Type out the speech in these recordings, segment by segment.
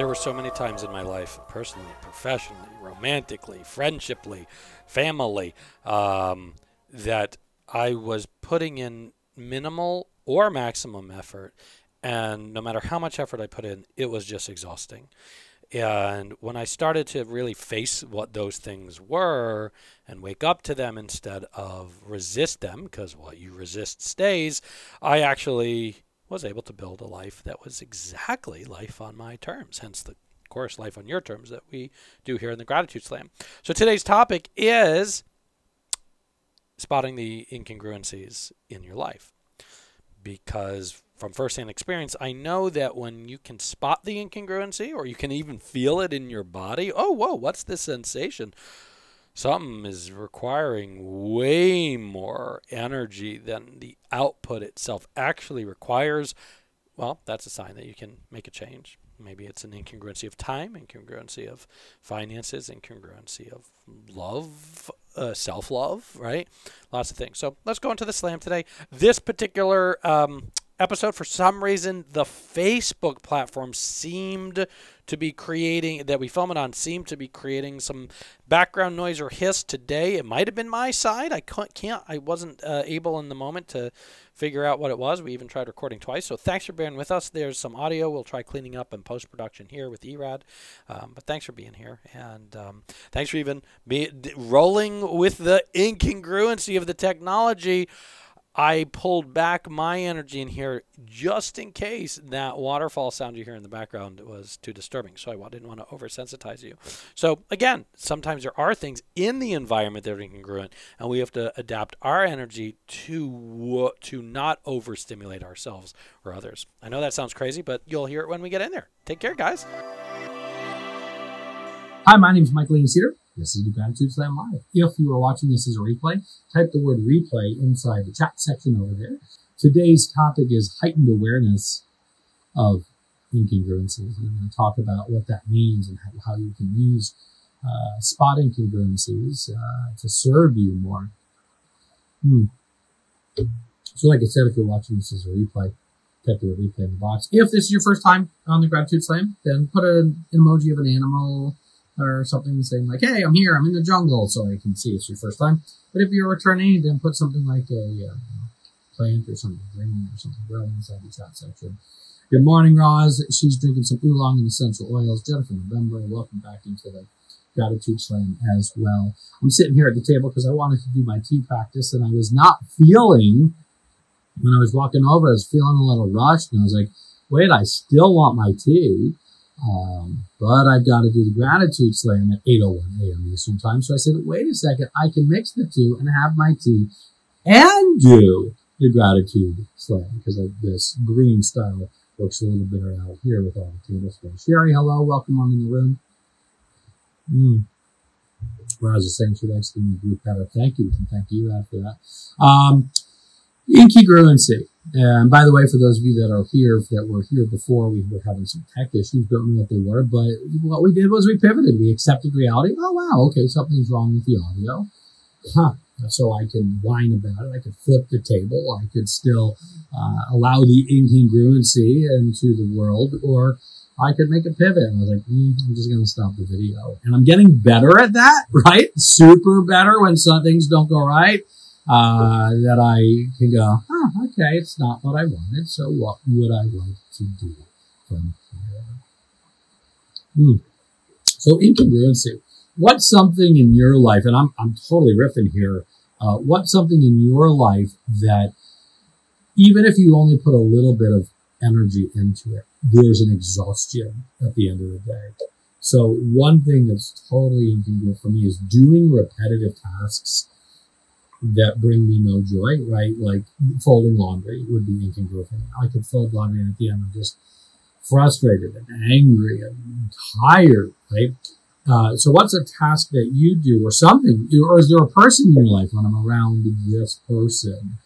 There were so many times in my life, personally, professionally, romantically, friendshiply, family, um, that I was putting in minimal or maximum effort. And no matter how much effort I put in, it was just exhausting. And when I started to really face what those things were and wake up to them instead of resist them, because what you resist stays, I actually was able to build a life that was exactly life on my terms, hence the course life on your terms that we do here in the gratitude slam. So today's topic is spotting the incongruencies in your life. Because from firsthand experience, I know that when you can spot the incongruency or you can even feel it in your body, oh, whoa, what's this sensation? Something is requiring way more energy than the output itself actually requires. Well, that's a sign that you can make a change. Maybe it's an incongruency of time, incongruency of finances, incongruency of love, uh, self love, right? Lots of things. So let's go into the slam today. This particular um, episode, for some reason, the Facebook platform seemed to be creating, that we film it on, seemed to be creating some background noise or hiss today. It might have been my side. I can't, I wasn't uh, able in the moment to figure out what it was. We even tried recording twice. So thanks for bearing with us. There's some audio we'll try cleaning up in post production here with Erad. Um, but thanks for being here. And um, thanks for even be, rolling with the incongruency of the technology. I pulled back my energy in here just in case that waterfall sound you hear in the background was too disturbing. So I didn't want to oversensitize you. So again, sometimes there are things in the environment that are incongruent, and we have to adapt our energy to to not overstimulate ourselves or others. I know that sounds crazy, but you'll hear it when we get in there. Take care, guys. Hi, my name is Michael Ian. This is the Gratitude Slam Live. If you are watching this as a replay, type the word replay inside the chat section over there. Today's topic is heightened awareness of incongruencies. I'm going to talk about what that means and how, you can use uh, spot uh, to serve you more. Hmm. So, like I said, if you're watching this as a replay, type the word replay in the box. If this is your first time on the Gratitude Slam, then put an emoji of an animal or something saying like, "Hey, I'm here. I'm in the jungle," so I can see it's your first time. But if you're returning, then put something like a uh, plant or something green or something growing inside the chat section. Good morning, Roz. She's drinking some oolong and essential oils. Jennifer November, welcome back into the gratitude slam as well. I'm sitting here at the table because I wanted to do my tea practice and I was not feeling when I was walking over, I was feeling a little rushed and I was like, wait, I still want my tea. Um, but I've got to do the gratitude slam at 8.01 a.m. Eastern time. So I said, wait a second, I can mix the two and have my tea and do the gratitude slam because of this green style works a little better out here with all the tablespoons. Sherry, hello, welcome on in the room. Mm. Roz is saying she likes the new group better. Thank you, and thank you for that. Um, incongruency. And by the way, for those of you that are here, that were here before, we were having some tech issues, don't know what they were, but what we did was we pivoted. We accepted reality. Oh, wow, okay, something's wrong with the audio. Huh. So I can whine about it. I could flip the table. I could still uh, allow the incongruency into the world, or I could make a pivot. And I was like, mm, I'm just going to stop the video. And I'm getting better at that, right? Super better when some things don't go right uh, that I can go, oh, okay, it's not what I wanted, so what would I like to do from here? Hmm. So incongruency. What's something in your life, and I'm, I'm totally riffing here, uh, what's something in your life that even if you only put a little bit of energy into it, there's an exhaustion at the end of the day. So one thing that's totally incongruent for me is doing repetitive tasks that bring me no joy, right? Like folding laundry would be incongruent. I could fold laundry and at the end I'm just frustrated and angry and tired, right? Uh, so what's a task that you do or something, or is there a person in your life when I'm around this person?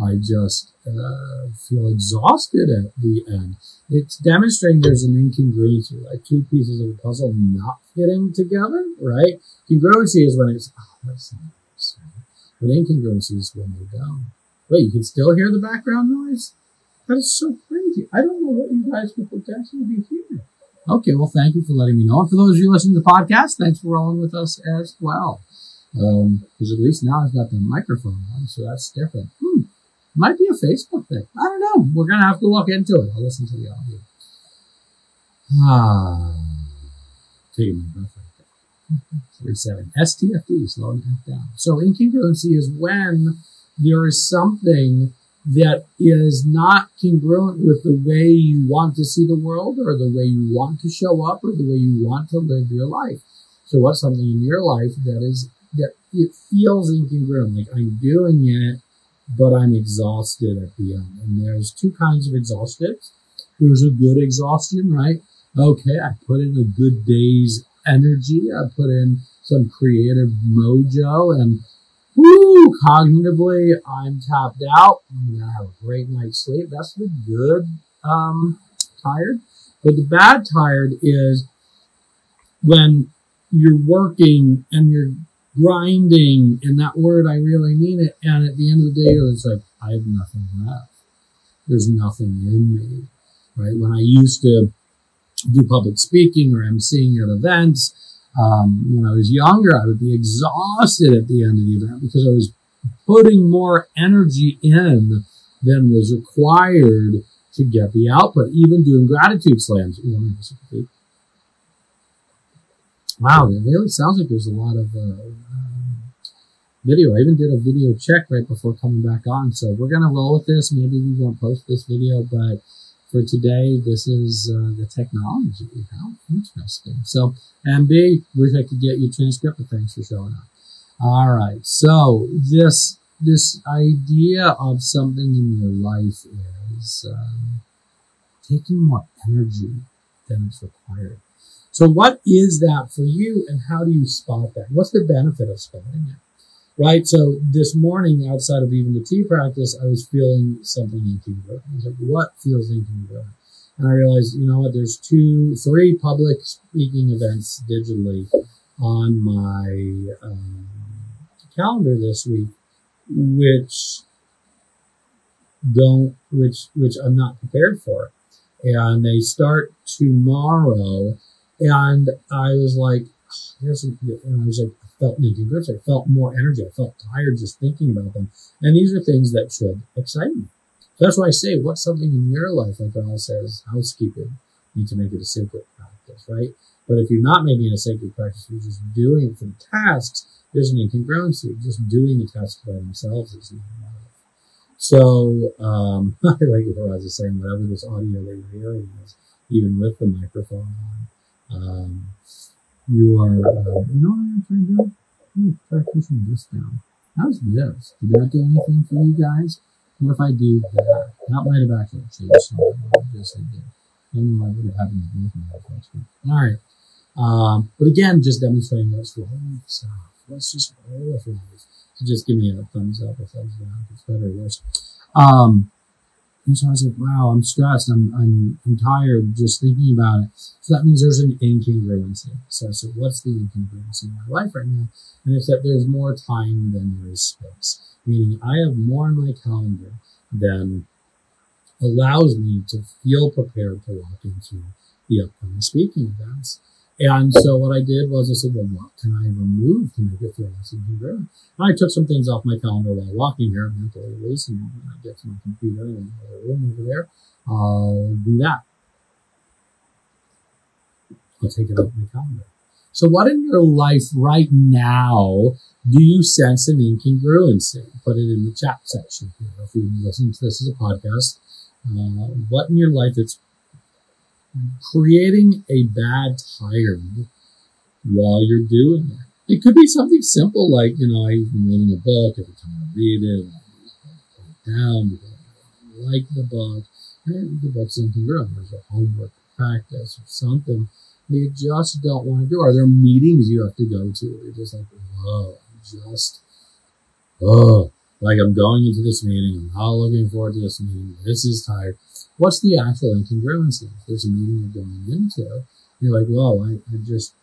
I just uh, feel exhausted at the end. It's demonstrating there's an incongruency, like two pieces of a puzzle not fitting together, right? Congruency is when it's, oh, that's not but incongruencies when they don't. Wait, you can still hear the background noise? That is so crazy. I don't know what you guys could potentially be hearing. Okay, well, thank you for letting me know. And for those of you listening to the podcast, thanks for rolling with us as well. Because at least now I've got the microphone on, so that's different. Hmm. Might be a Facebook thing. I don't know. We're going to have to look into it. I'll listen to the audio. Ah. Taking my breath right there. Resetting. STFD, slowing things down. So incongruency is when there is something that is not congruent with the way you want to see the world or the way you want to show up or the way you want to live your life. So what's something in your life that is that it feels incongruent, like I'm doing it, but I'm exhausted at the end. And there's two kinds of exhaustion. There's a good exhaustion, right? Okay, I put in a good day's energy, I put in some creative mojo and woo, cognitively, I'm tapped out. I'm gonna have a great night's sleep. That's the good um, tired. But the bad tired is when you're working and you're grinding, and that word, I really mean it. And at the end of the day, it's like, I have nothing left. There's nothing in me, right? When I used to do public speaking or emceeing at events, um, when I was younger, I would be exhausted at the end of the event because I was putting more energy in than was required to get the output. Even doing gratitude slams. Wow, it really sounds like there's a lot of uh, um, video. I even did a video check right before coming back on. So we're going to roll with this. Maybe we won't post this video, but for today, this is uh, the technology. How interesting. So, MB, wish I could get your transcript, but thanks for showing up. All right. So this this idea of something in your life is um, taking more energy than is required. So, what is that for you, and how do you spot that? What's the benefit of spotting it? Right? So this morning, outside of even the tea practice, I was feeling something incongruent. I was like, what feels incongruent? And I realized, you know what, there's two, three public speaking events digitally on my um, calendar this week, which don't, which, which I'm not prepared for. And they start tomorrow. And I was like, there's a, and I was like, felt making good. I felt more energy. I felt tired just thinking about them. And these are things that should excite me. So that's why I say, what's something in your life, like Earl says, housekeeping, you need to make it a sacred practice, right? But if you're not making it a sacred practice, you're just doing it for the tasks, there's an incongruency. Just doing the tasks by themselves is not enough. So, um, I like what was saying, whatever this audio that you're hearing is, even with the microphone on, um, you are, uh, you know what I'm trying to do? I'm try pushing this down. How's this? Did that do anything for you guys? What if I do that? That might have something. I just did. I don't know what would have happened to my. All right. Um, but again, just demonstrating wrong with stuff. Let's just roll with life. So just give me a thumbs up or thumbs down it's better or worse. Um, and so I was like, wow, I'm stressed. I'm, I'm, I'm tired just thinking about it. So that means there's an incongruency. So said, what's the incongruency in my life right now? And it's that there's more time than there is space. Meaning I have more in my calendar than allows me to feel prepared to walk into the upcoming speaking events. And so what I did was I said, well, what can I remove to make it feel less incongruent? And I took some things off my calendar while walking here, mentally releasing them. When I get to my computer in the room over there, I'll do that. I'll take it off my calendar. So what in your life right now do you sense an incongruency? Put it in the chat section here. If you listen to this as a podcast, uh, what in your life that's creating a bad tired while you're doing it. It could be something simple like, you know, I'm reading a book, every time I read it, I write it down I like the book. And the book's incongruent. There's a homework practice or something you just don't want to do. Are there meetings you have to go to? You're just like, oh, just, oh, like I'm going into this meeting. I'm not looking forward to this meeting. This is tired what's the actual incongruency? There's a meeting you're going into, you're like, well, I, I just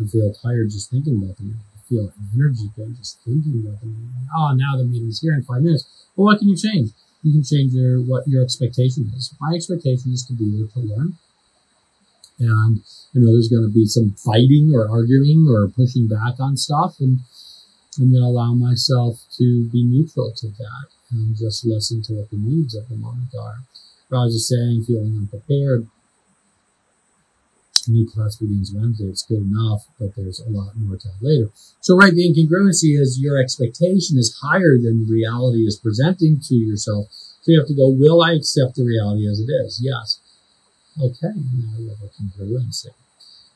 I feel tired just thinking about the meeting. I feel energy going just thinking about the meeting. Oh, now the meeting's here in five minutes. Well, what can you change? You can change your what your expectation is. My expectation is to be there to learn. And, you know, there's going to be some fighting or arguing or pushing back on stuff. And I'm going to allow myself to be neutral to that and just listen to what the needs of the moment are. I was just saying, feeling unprepared. New class begins Wednesday. It's good enough, but there's a lot more to later. So, right, the incongruency is your expectation is higher than reality is presenting to yourself. So you have to go, will I accept the reality as it is? Yes. Okay, now you have a congruency.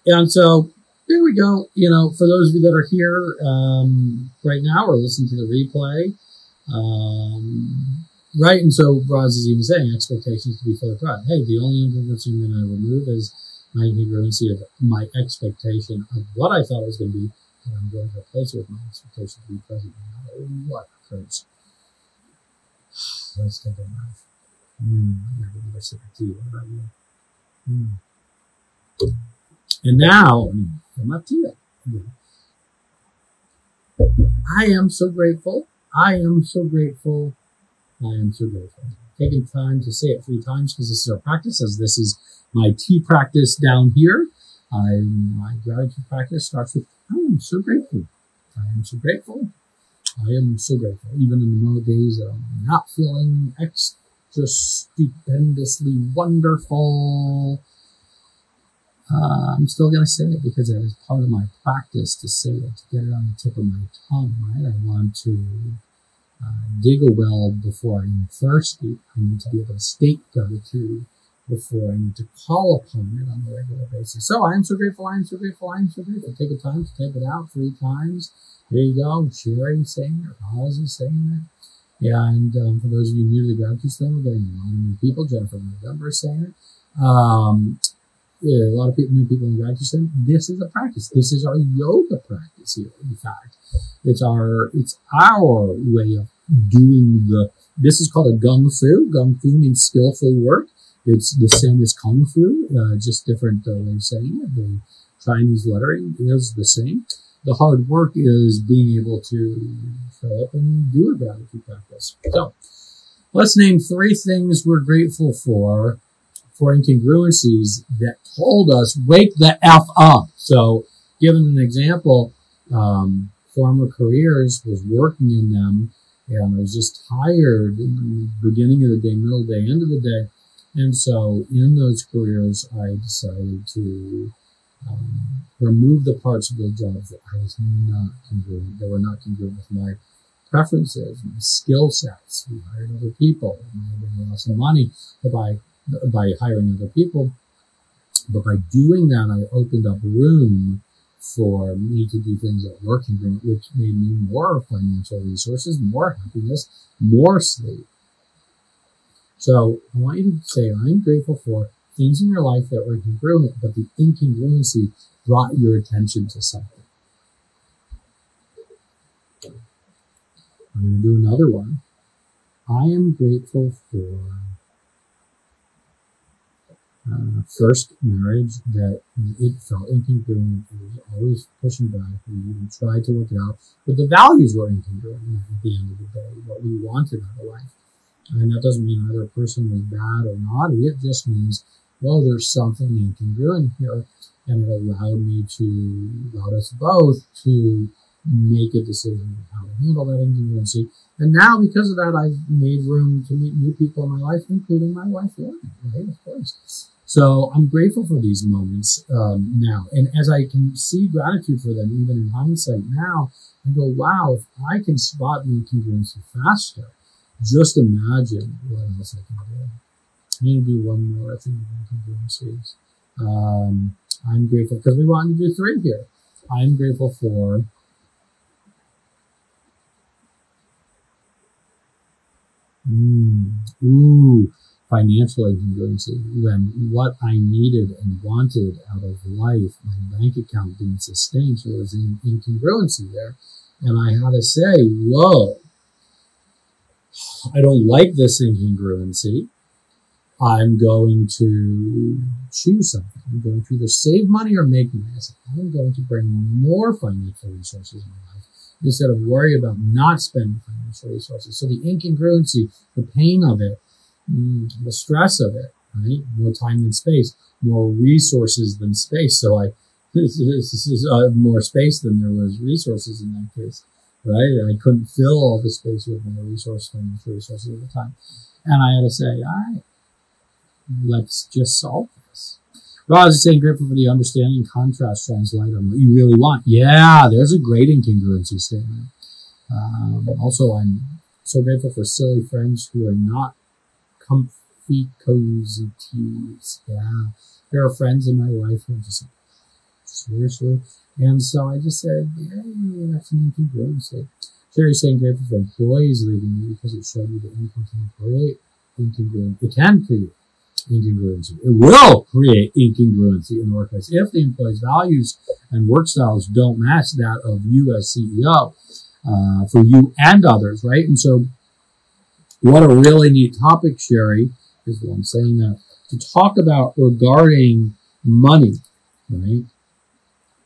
And so there we go. You know, for those of you that are here um, right now or listening to the replay, um, right? And so Roz is even saying expectations to be fully right. Hey, the only incongruency I'm going to remove is my incongruency of my expectation of what I thought was going to be, and I'm going to replace it with my expectation to be present no matter what occurs. Let's take a breath. Mm, I'm a sip tea. What about you? Mm. And now, I'm up to you. I am so grateful. I am so grateful. I am so grateful. Taking time to say it three times because this is our practice, as this is my tea practice down here. I, my gratitude practice starts with I am so grateful. I am so grateful. I am so grateful. Even in the days that I'm not feeling extra stupendously wonderful, uh, I'm still going to say it because it is part of my practice to say it, to get it on the tip of my tongue, right? I want to uh, dig a well before I am thirsty. I need to be able to state gratitude before I need to call upon it on a regular basis. So I am so grateful, I am so grateful, I am so grateful. Take a time to type it out three times. There you go. Sharing saying it, Oz is saying it. Yeah, and um, for those of you new to the gratitude slam, we're getting a lot of new people. Jennifer November is saying it. Um, yeah, a lot of people, new people in slam. This is a practice. This is our yoga practice here. In fact, it's our it's our way of doing the. This is called a gung fu. Gung fu means skillful work. It's the same as kung fu, uh, just different uh, way of saying it. The Chinese lettering is the same. The hard work is being able to show up and do a gratitude practice. So let's name three things we're grateful for for incongruencies that told us wake the f up. So, given an example, um, former careers was working in them, and I was just tired beginning of the day, middle of the day, end of the day, and so in those careers, I decided to um, remove the parts of the jobs that I was not congruent, that were not congruent with my preferences, my skill sets. We hired other people. It might have been lots of money by hiring other people, but by doing that, I opened up room for me to do things at that were congruent, which made me more financial resources, more happiness, more sleep. So I want you to say, I'm grateful for things in your life that were congruent, but the incongruency brought your attention to something. I'm going to do another one. I am grateful for first marriage that it felt incongruent. It was always pushing back. We tried to work it out, but the values were incongruent at the end of the day, what we wanted out of life. And that doesn't mean either person was bad or naughty. It just means, well, there's something incongruent here. And it allowed me to, allowed us both to make a decision on how to handle that incongruency. And now, because of that, I've made room to meet new people in my life, including my wife, Lauren, right? Of course. So I'm grateful for these moments um, now. And as I can see gratitude for them, even in hindsight now, I go, wow, if I can spot the incongruency faster, just imagine what else I can do. I'm going to do one more thing of incongruencies. Um, I'm grateful because we wanted to do three here. I'm grateful for mm, ooh, financial incongruency when what I needed and wanted out of life, my bank account being sustained, so there was incongruency there. And I had to say, whoa, I don't like this incongruency. I'm going to choose something. I'm going to either save money or make money. I'm going to bring more financial resources in my life instead of worry about not spending financial resources. So the incongruency, the pain of it, mm, the stress of it, right? More time than space, more resources than space. So I, this is uh, more space than there was resources in that case, right? I couldn't fill all the space with more resources than resources at the time. And I had to say, all right, let's just solve. Roz is saying, grateful for the understanding contrast shines light on what you really want. Yeah, there's a great incongruency statement. Um, also, I'm so grateful for silly friends who are not comfy, cozy teas. Yeah, there are friends in my life who are just like, seriously. And so I just said, yeah, that's an incongruency. Sherry's saying grateful for employees leaving me because it showed you that income can create incongruency. It can create incongruency. It will create incongruency in the workplace if the employee's values and work styles don't match that of you as CEO uh, for you and others, right? And so, what a really neat topic, Sherry, is what I'm saying that to talk about regarding money, right?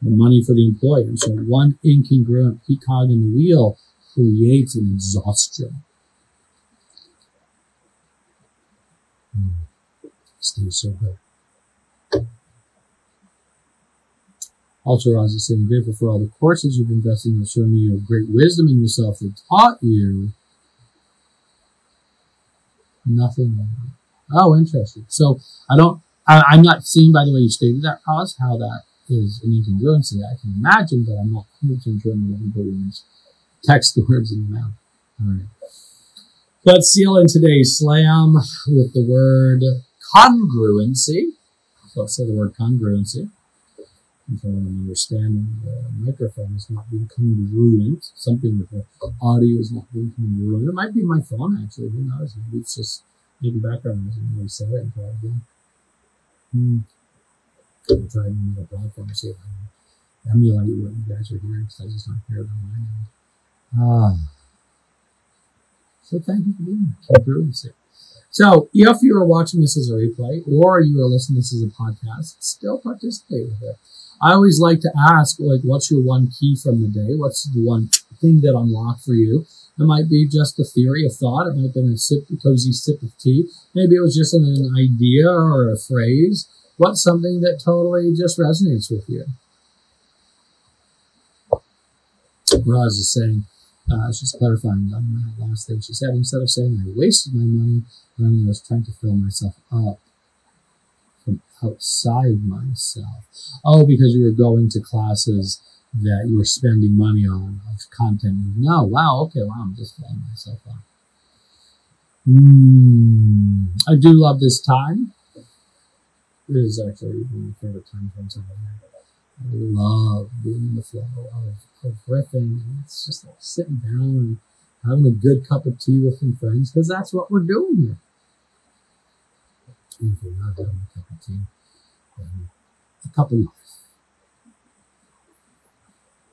The money for the employee. And so, one incongruent peacock in the wheel creates an exhaustion. Mm. Stays so good. Also, Roz is saying, grateful for all the courses you've invested in that show me you have great wisdom in yourself that taught you nothing. Oh, interesting. So I don't, I, am not seeing by the way you stated that, Roz, how that is an incongruency. I can imagine, but I'm not 100% sure text the words in the mouth. All right. Let's seal in today's slam with the word congruency. So let's say the word congruency. So I'm understanding the microphone is not being congruent. Something with the audio is not being congruent. It might be my phone actually. Who knows? Maybe it's just making background noise and really say it until again. Hmm. I'm trying another platform see if I can emulate what you guys are hearing because I just don't it on my end. Ah. So thank you for being here. Congruency. So if you are watching this as a replay or you are listening to this as a podcast, still participate with it. I always like to ask, like, what's your one key from the day? What's the one thing that unlocked for you? It might be just a theory, a thought. It might have been a sip, a cozy sip of tea. Maybe it was just an, an idea or a phrase. What's something that totally just resonates with you? Roz is saying, uh, she's clarifying on that last thing she said. Instead of saying I wasted my money, I was trying to fill myself up from outside myself. Oh, because you were going to classes that you were spending money on of content No. Wow, okay, wow, I'm just filling myself up. Mm, I do love this time. It is actually one of my favorite times once I've I love being in the flow of, of riffing. And it's just like sitting down and having a good cup of tea with some friends because that's what we're doing here. If you're not having a cup of tea, then a cup of life.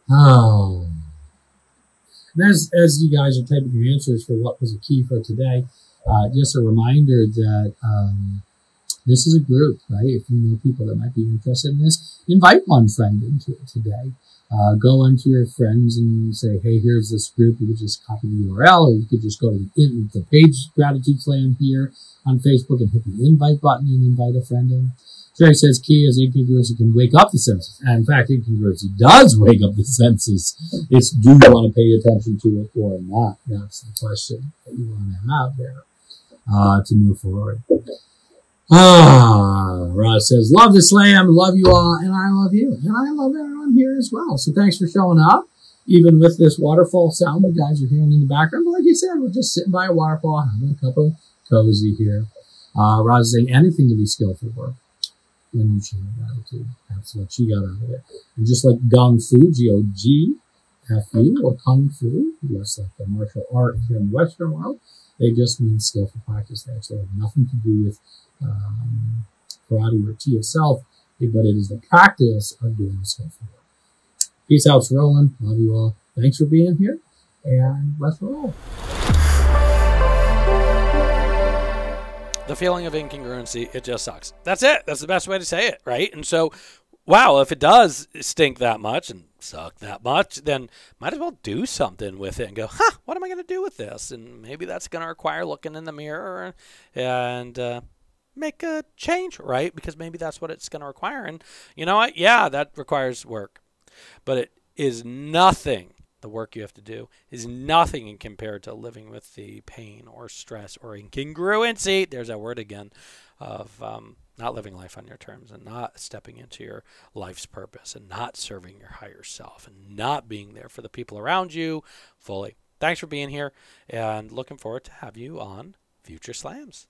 Oh. And as, as you guys are typing your answers for what was a key for today, uh, just a reminder that um, this is a group, right? If you know people that might be interested in this, invite one friend into it today. Uh, go into your friends and say, hey, here's this group. You could just copy the URL or you could just go to the, the page Gratitude Slam here on Facebook and hit the invite button and invite a friend in. Jerry says key is incongruency can wake up the senses. And in fact, incongruency does wake up the senses. It's do you want to pay attention to it or not? That's the question that you want to have there uh, to move forward. Ah, Roz says, love the slam, love you all, and I love you. And I love everyone here as well. So thanks for showing up. Even with this waterfall sound you guys are hearing in the background. But like you said, we're just sitting by a waterfall, having a cup of cozy here. Uh, Roz saying anything to be skillful for when you gratitude. That's what she got out of it. And just like Gong Fu, G-O-G, F-U, or Kung Fu, just like the martial art here in the Western world, they just mean skillful practice. They actually have nothing to do with um, karate or TSL, but it is the practice of doing skillful work. Peace out, Roland. Love you all. Thanks for being here, and let's roll. The feeling of incongruency, it just sucks. That's it. That's the best way to say it, right? And so, wow, if it does stink that much and suck that much, then might as well do something with it and go, huh, what am I going to do with this? And maybe that's going to require looking in the mirror and uh, make a change, right? Because maybe that's what it's going to require. And you know what? Yeah, that requires work. But it is nothing, the work you have to do is nothing compared to living with the pain or stress or incongruency. There's that word again of um, not living life on your terms and not stepping into your life's purpose and not serving your higher self and not being there for the people around you fully. Thanks for being here and looking forward to have you on future slams.